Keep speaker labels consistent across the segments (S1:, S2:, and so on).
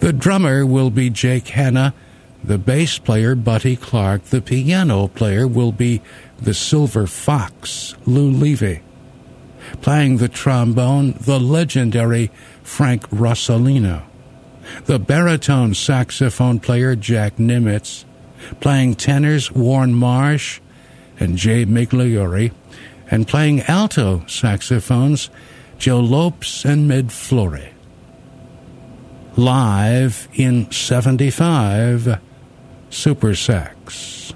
S1: The drummer will be Jake Hanna, the bass player Buddy Clark, the piano player will be the Silver Fox, Lou Levy. Playing the trombone, the legendary Frank Rosolino. The baritone saxophone player Jack Nimitz. Playing tenors Warren Marsh and Jay Migliori. And playing alto saxophones Joe Lopes and Med Flory. Live in 75, Supersax.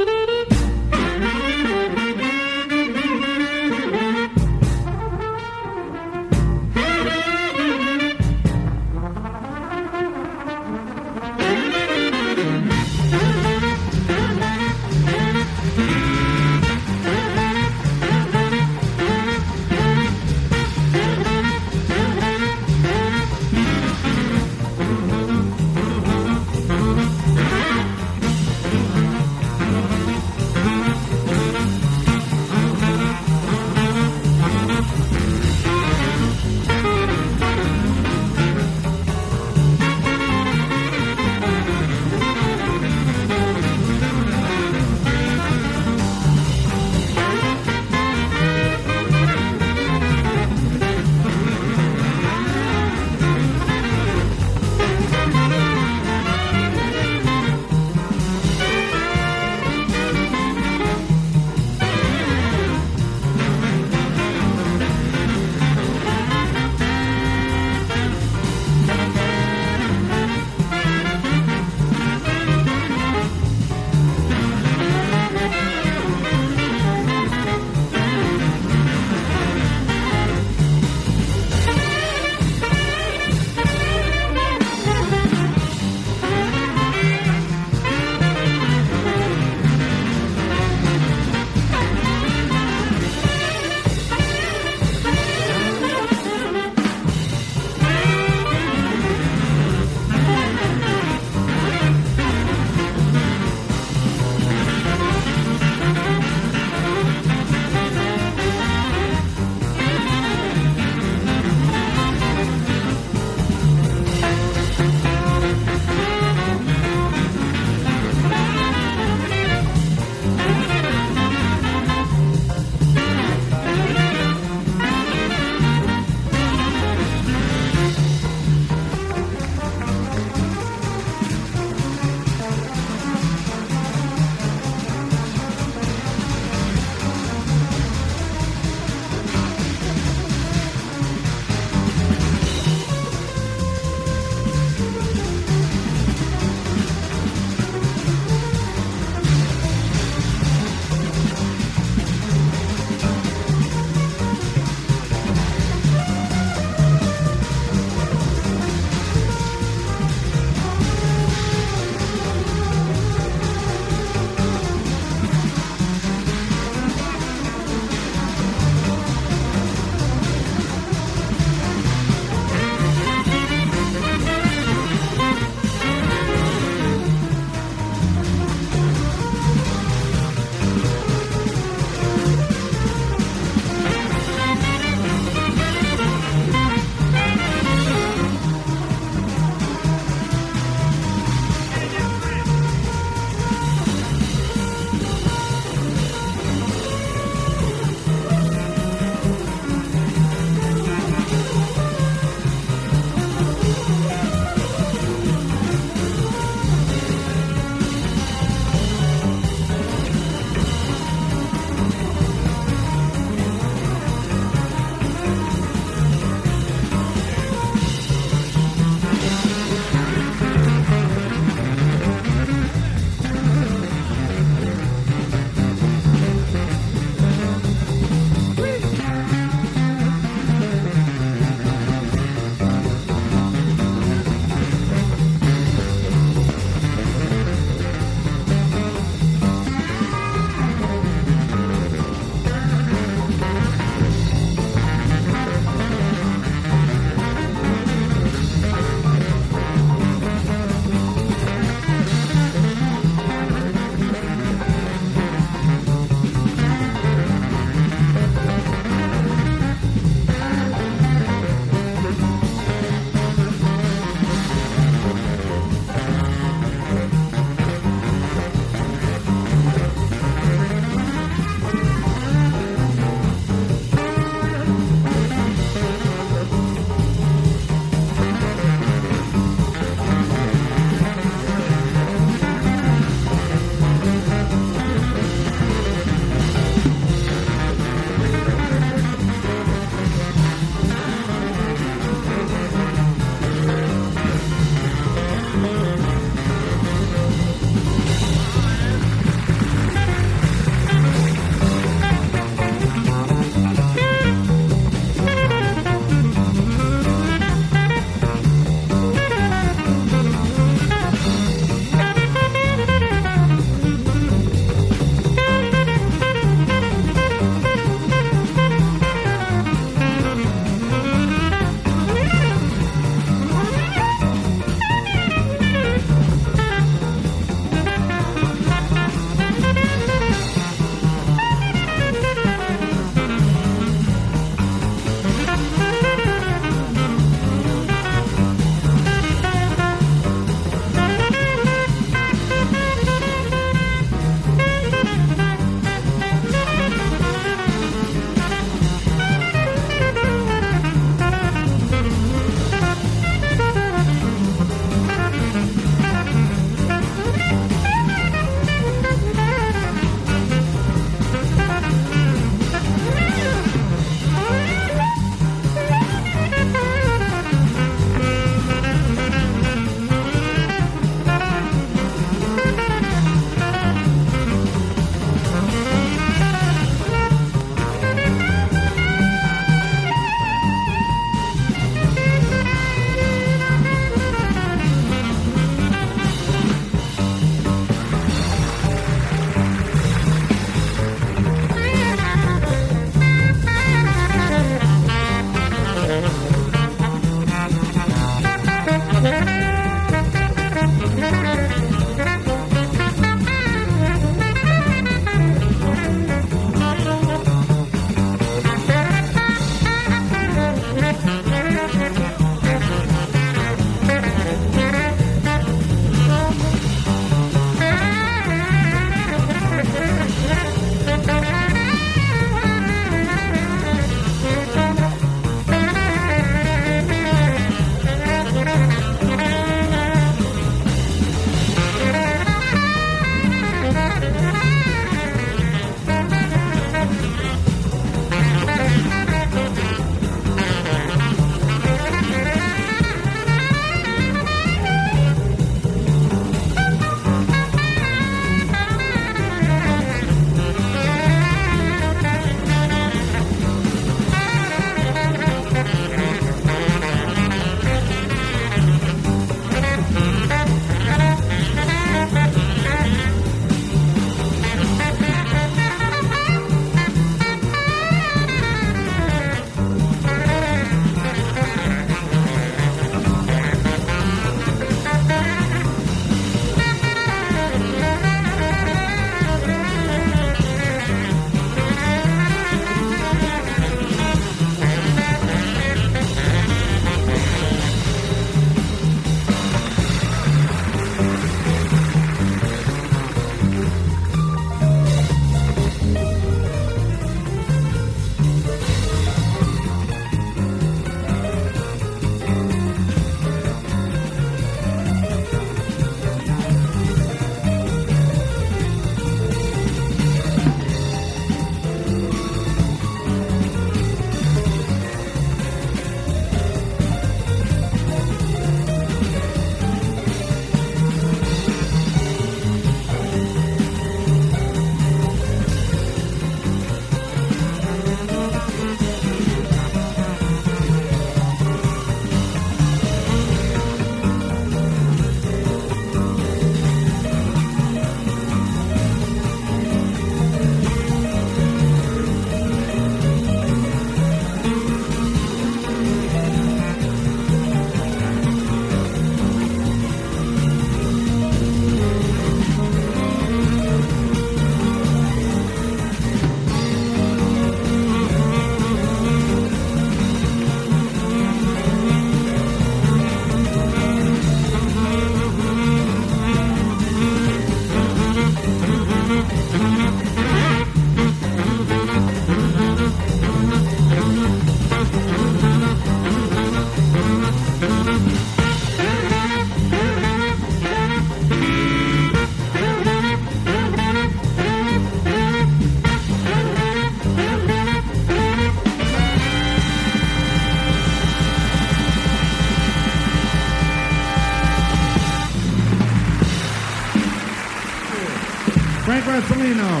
S2: Gasolino,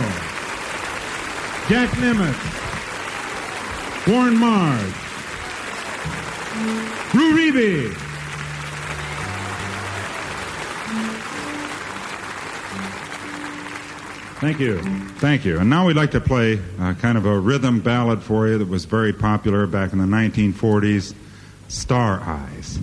S2: Jack Nimitz, Warren Marsh, Rue Reeby, Thank you. Thank you. And now we'd like to play uh, kind of a rhythm ballad for you that was very popular back in the 1940s Star Eyes.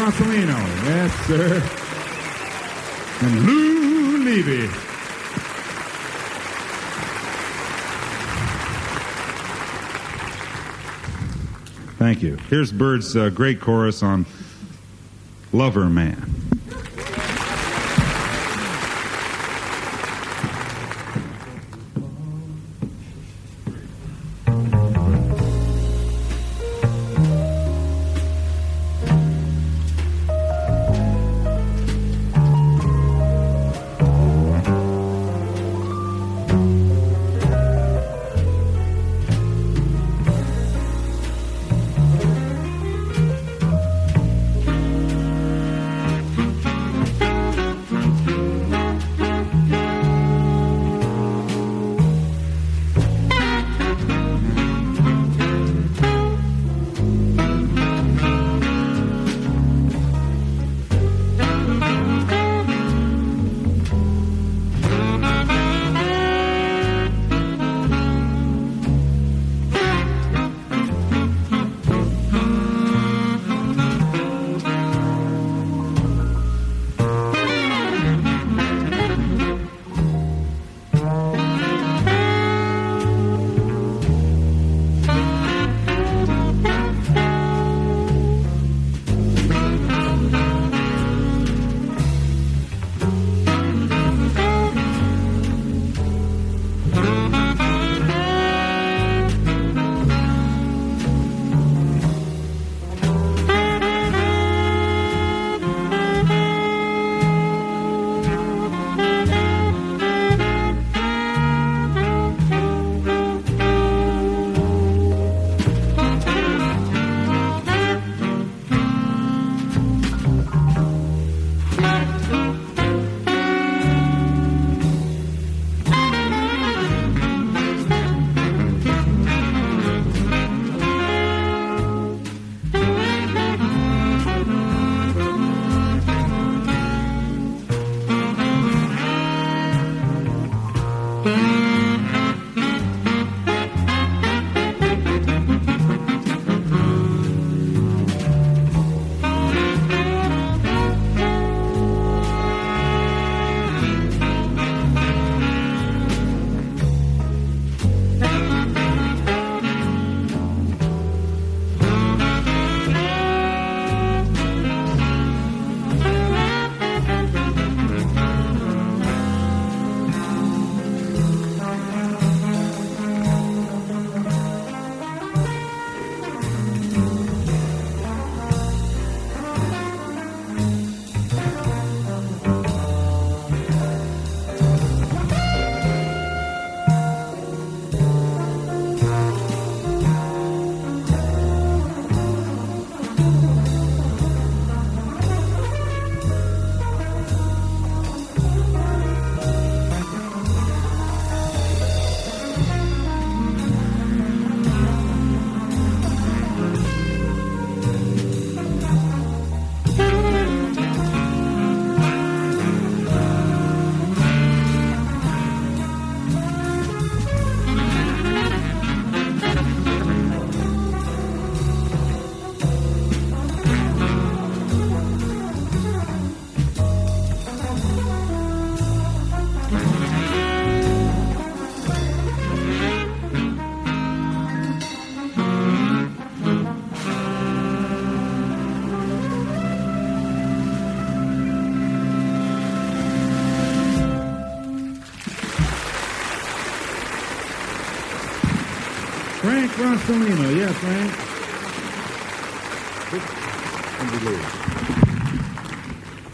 S2: Frank Rosolino. Yes, sir. And Lou Levy. Thank you. Here's Bird's uh, great chorus on Lover Man.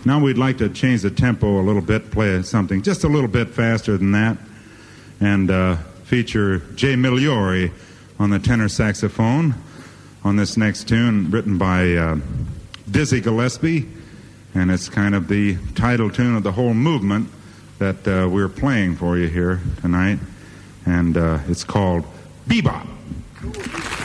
S2: Now we'd like to change the tempo a little bit, play something just a little bit faster than that, and uh, feature Jay Migliori on the tenor saxophone on this next tune, written by uh, Dizzy Gillespie, and it's kind of the title tune of the whole movement that uh, we're playing for you here tonight, and uh, it's called Bebop. Thank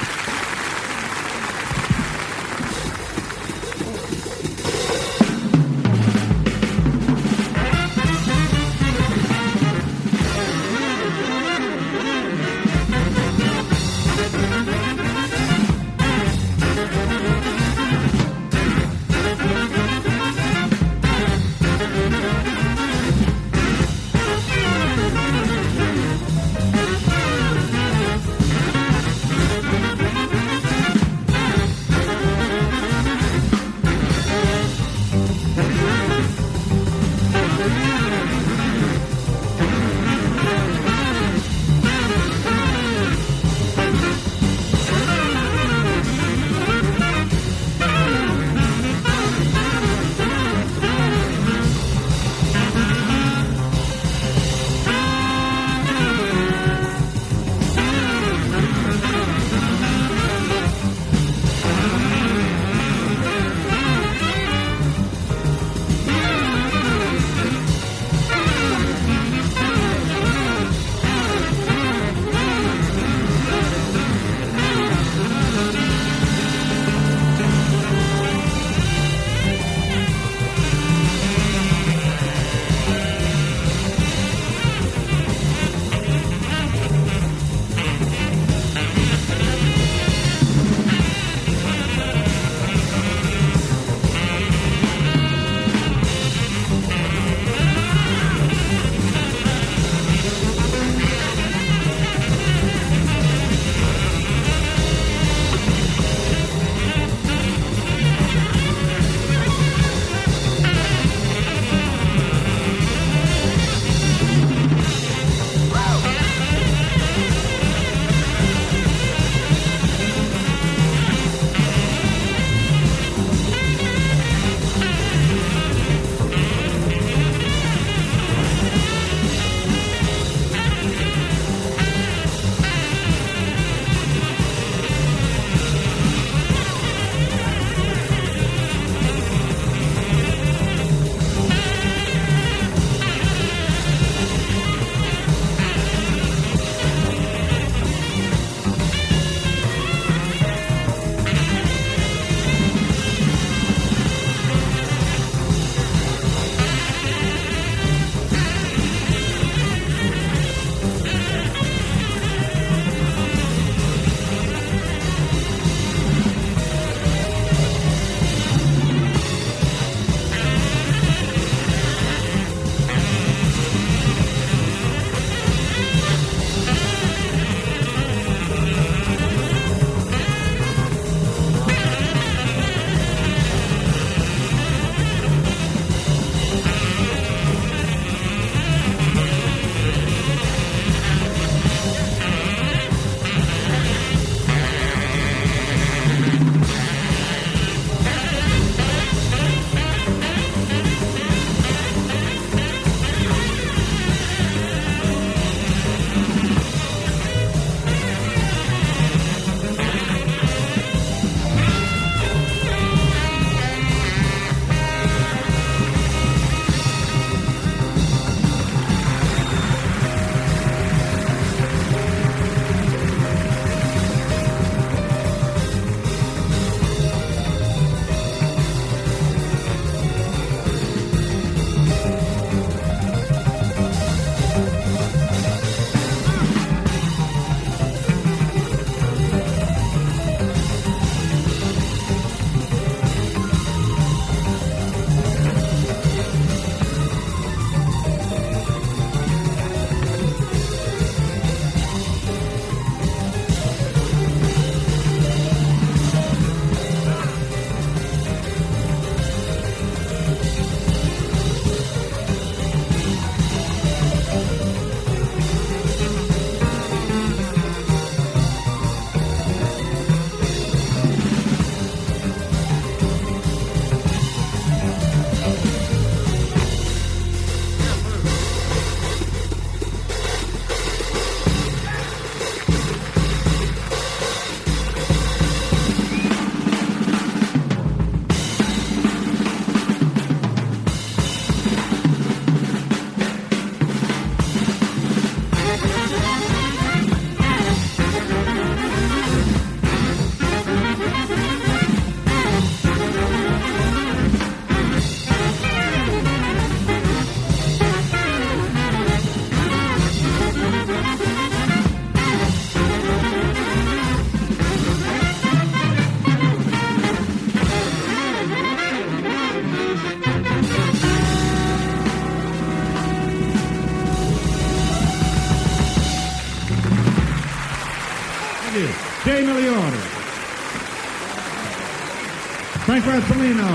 S2: Frank Rosolino.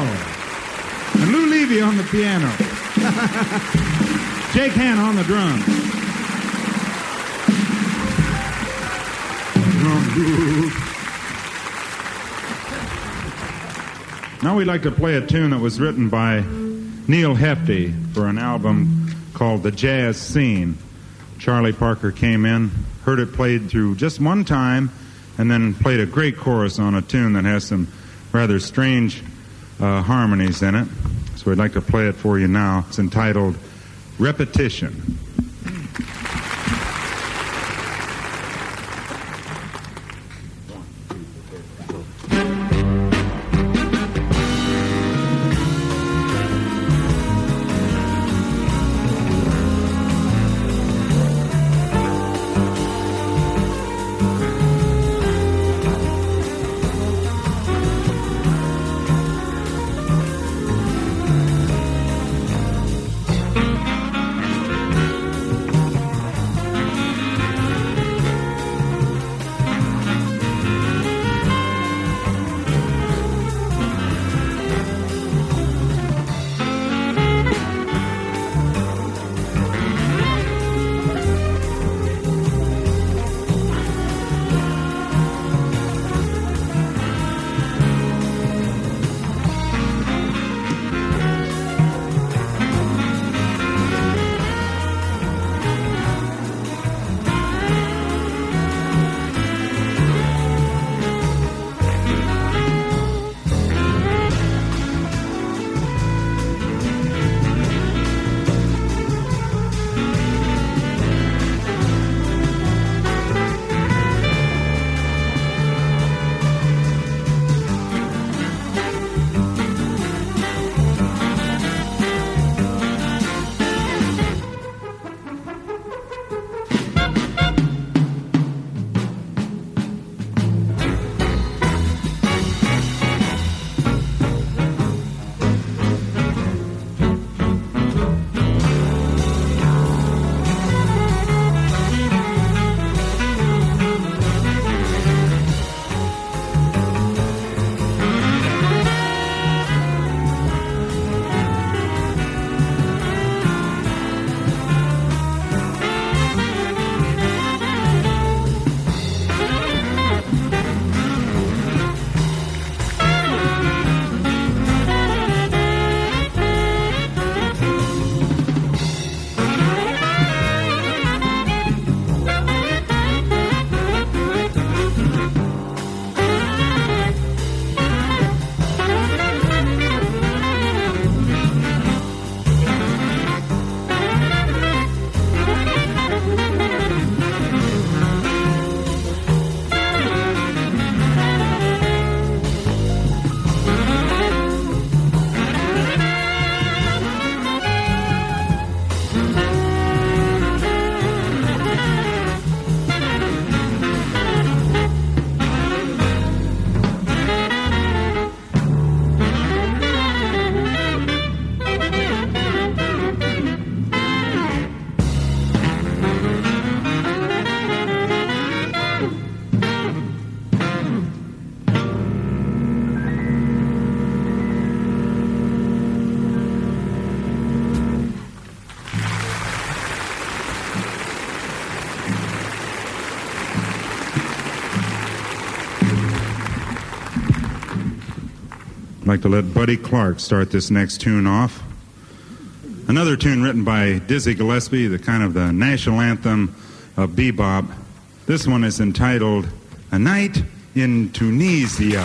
S2: And Lou Levy on the piano. Jake Hanna on the drums. Now we'd like to play a tune that was written by Neal Hefti for an album called The Jazz Scene. Charlie Parker came in, heard it played through just one time, and then played a great chorus on a tune that has some rather strange uh, harmonies in it. So I'd like to play it for you now. It's entitled Repetition. To let Buddy Clark start this next tune off. Another tune written by Dizzy Gillespie, the kind of the national anthem of bebop. This one is entitled A Night in Tunisia.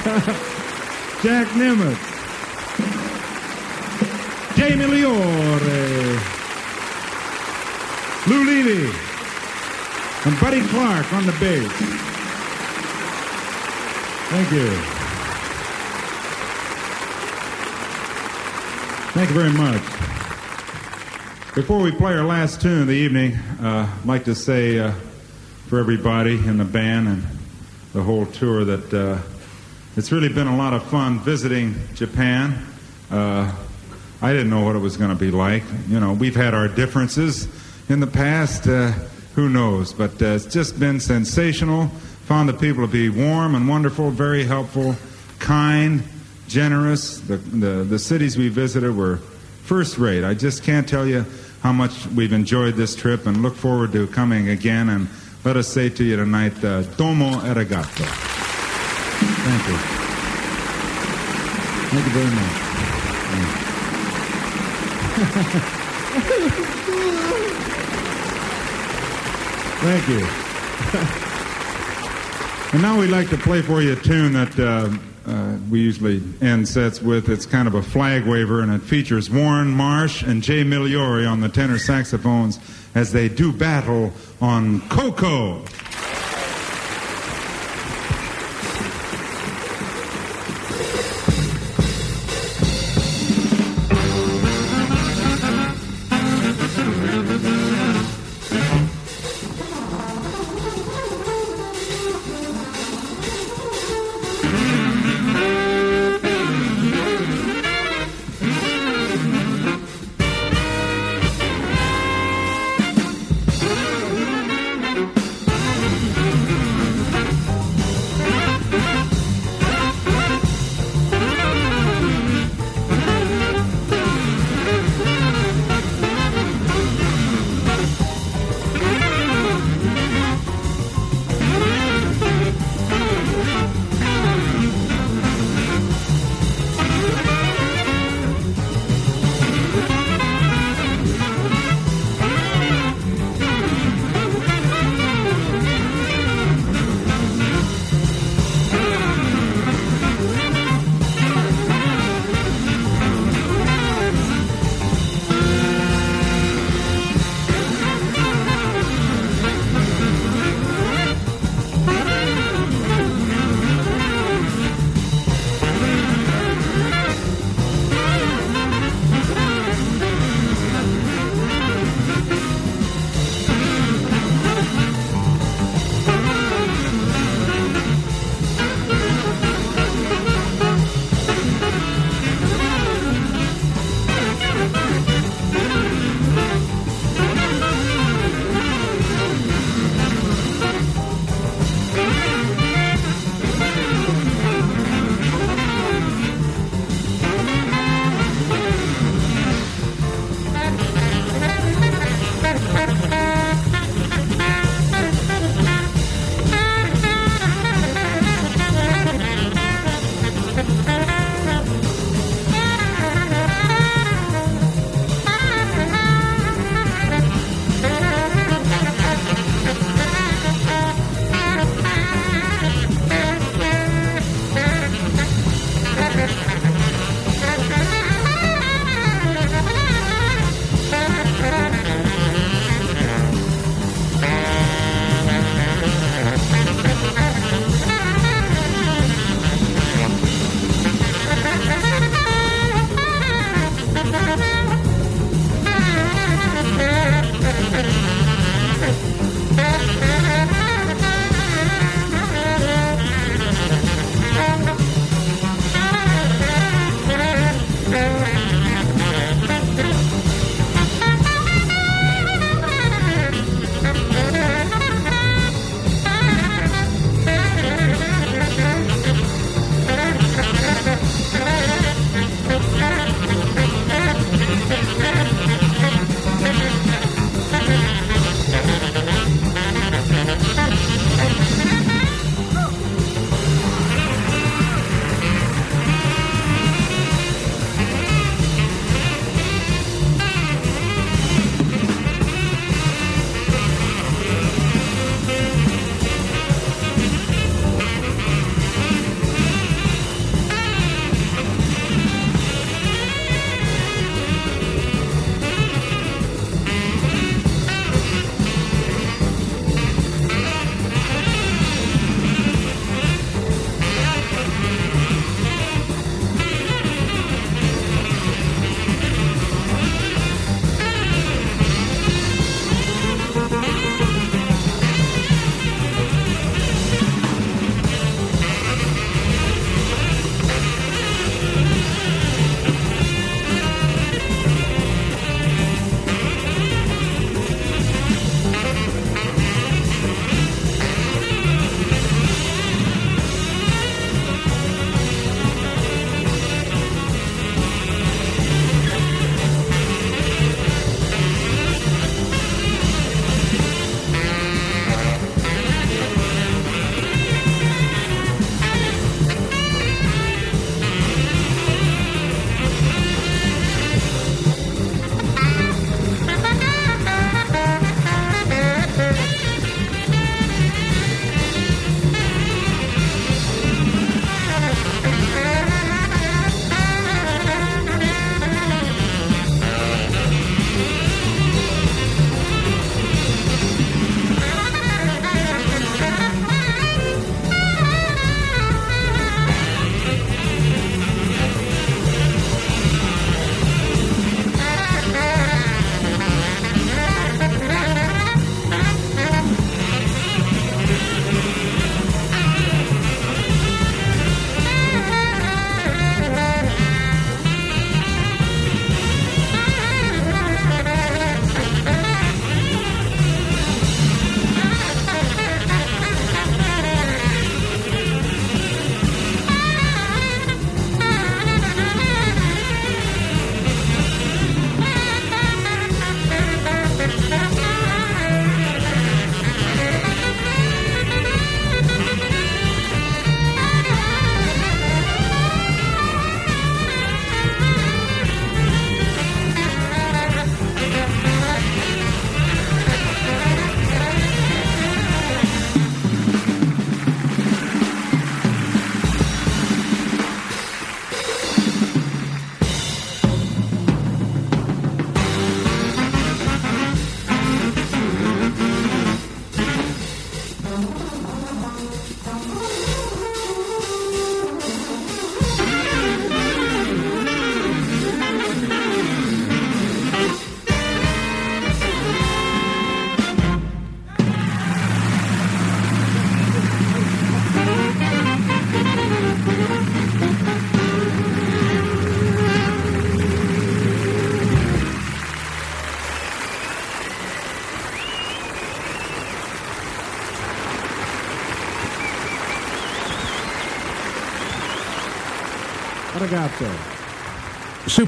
S2: Jack Nimitz, Jamie Migliori, Lou Levy, and Buddy Clark on the bass. Thank you. Thank you very much. Before we play our last tune of the evening, uh, I'd like to say uh, for everybody in the band and the whole tour that uh, it's really been a lot of fun visiting Japan. Uh, I didn't know what it was going to be like. You know, we've had our differences in the past. Uh, who knows? But uh, it's just been sensational. Found the people to be warm and wonderful, very helpful, kind, generous. The, the, the cities we visited were first rate. I just can't tell you how much we've enjoyed this trip and look forward to coming again. And let us say to you tonight, uh, domo arigato. Thank you. Thank you very much. Thank you. and now we'd like to play for you a tune that uh, uh, we usually end sets with. It's kind of a flag waver, and it features Warren Marsh and Jay Migliori on the tenor saxophones as they do battle on
S1: Ko-Ko.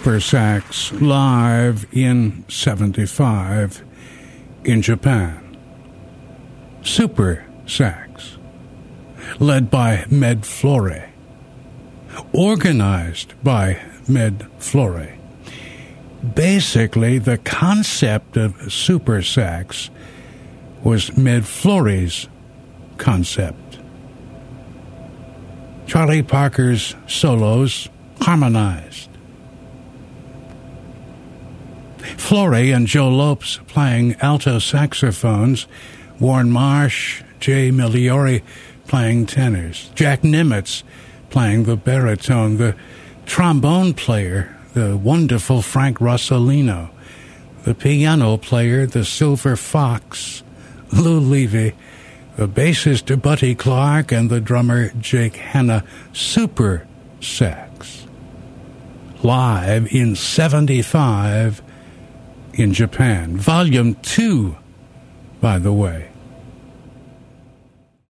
S1: Supersax live in 75 in Japan. Super Sax, led by Med Flory, organized by Med Flory. Basically, the concept of Supersax was Med Flory's concept. Charlie Parker's solos harmonized. Flory and Joe Lopes playing alto saxophones, Warren Marsh, Jay Migliori playing tenors, Jack Nimitz playing the baritone, the trombone player, the wonderful Frank Rosolino, the piano player, the Silver Fox, Lou Levy, the bassist Buddy Clark, and the drummer Jake Hanna, super sax. Live in 75 in Japan. Volume 2, by the way.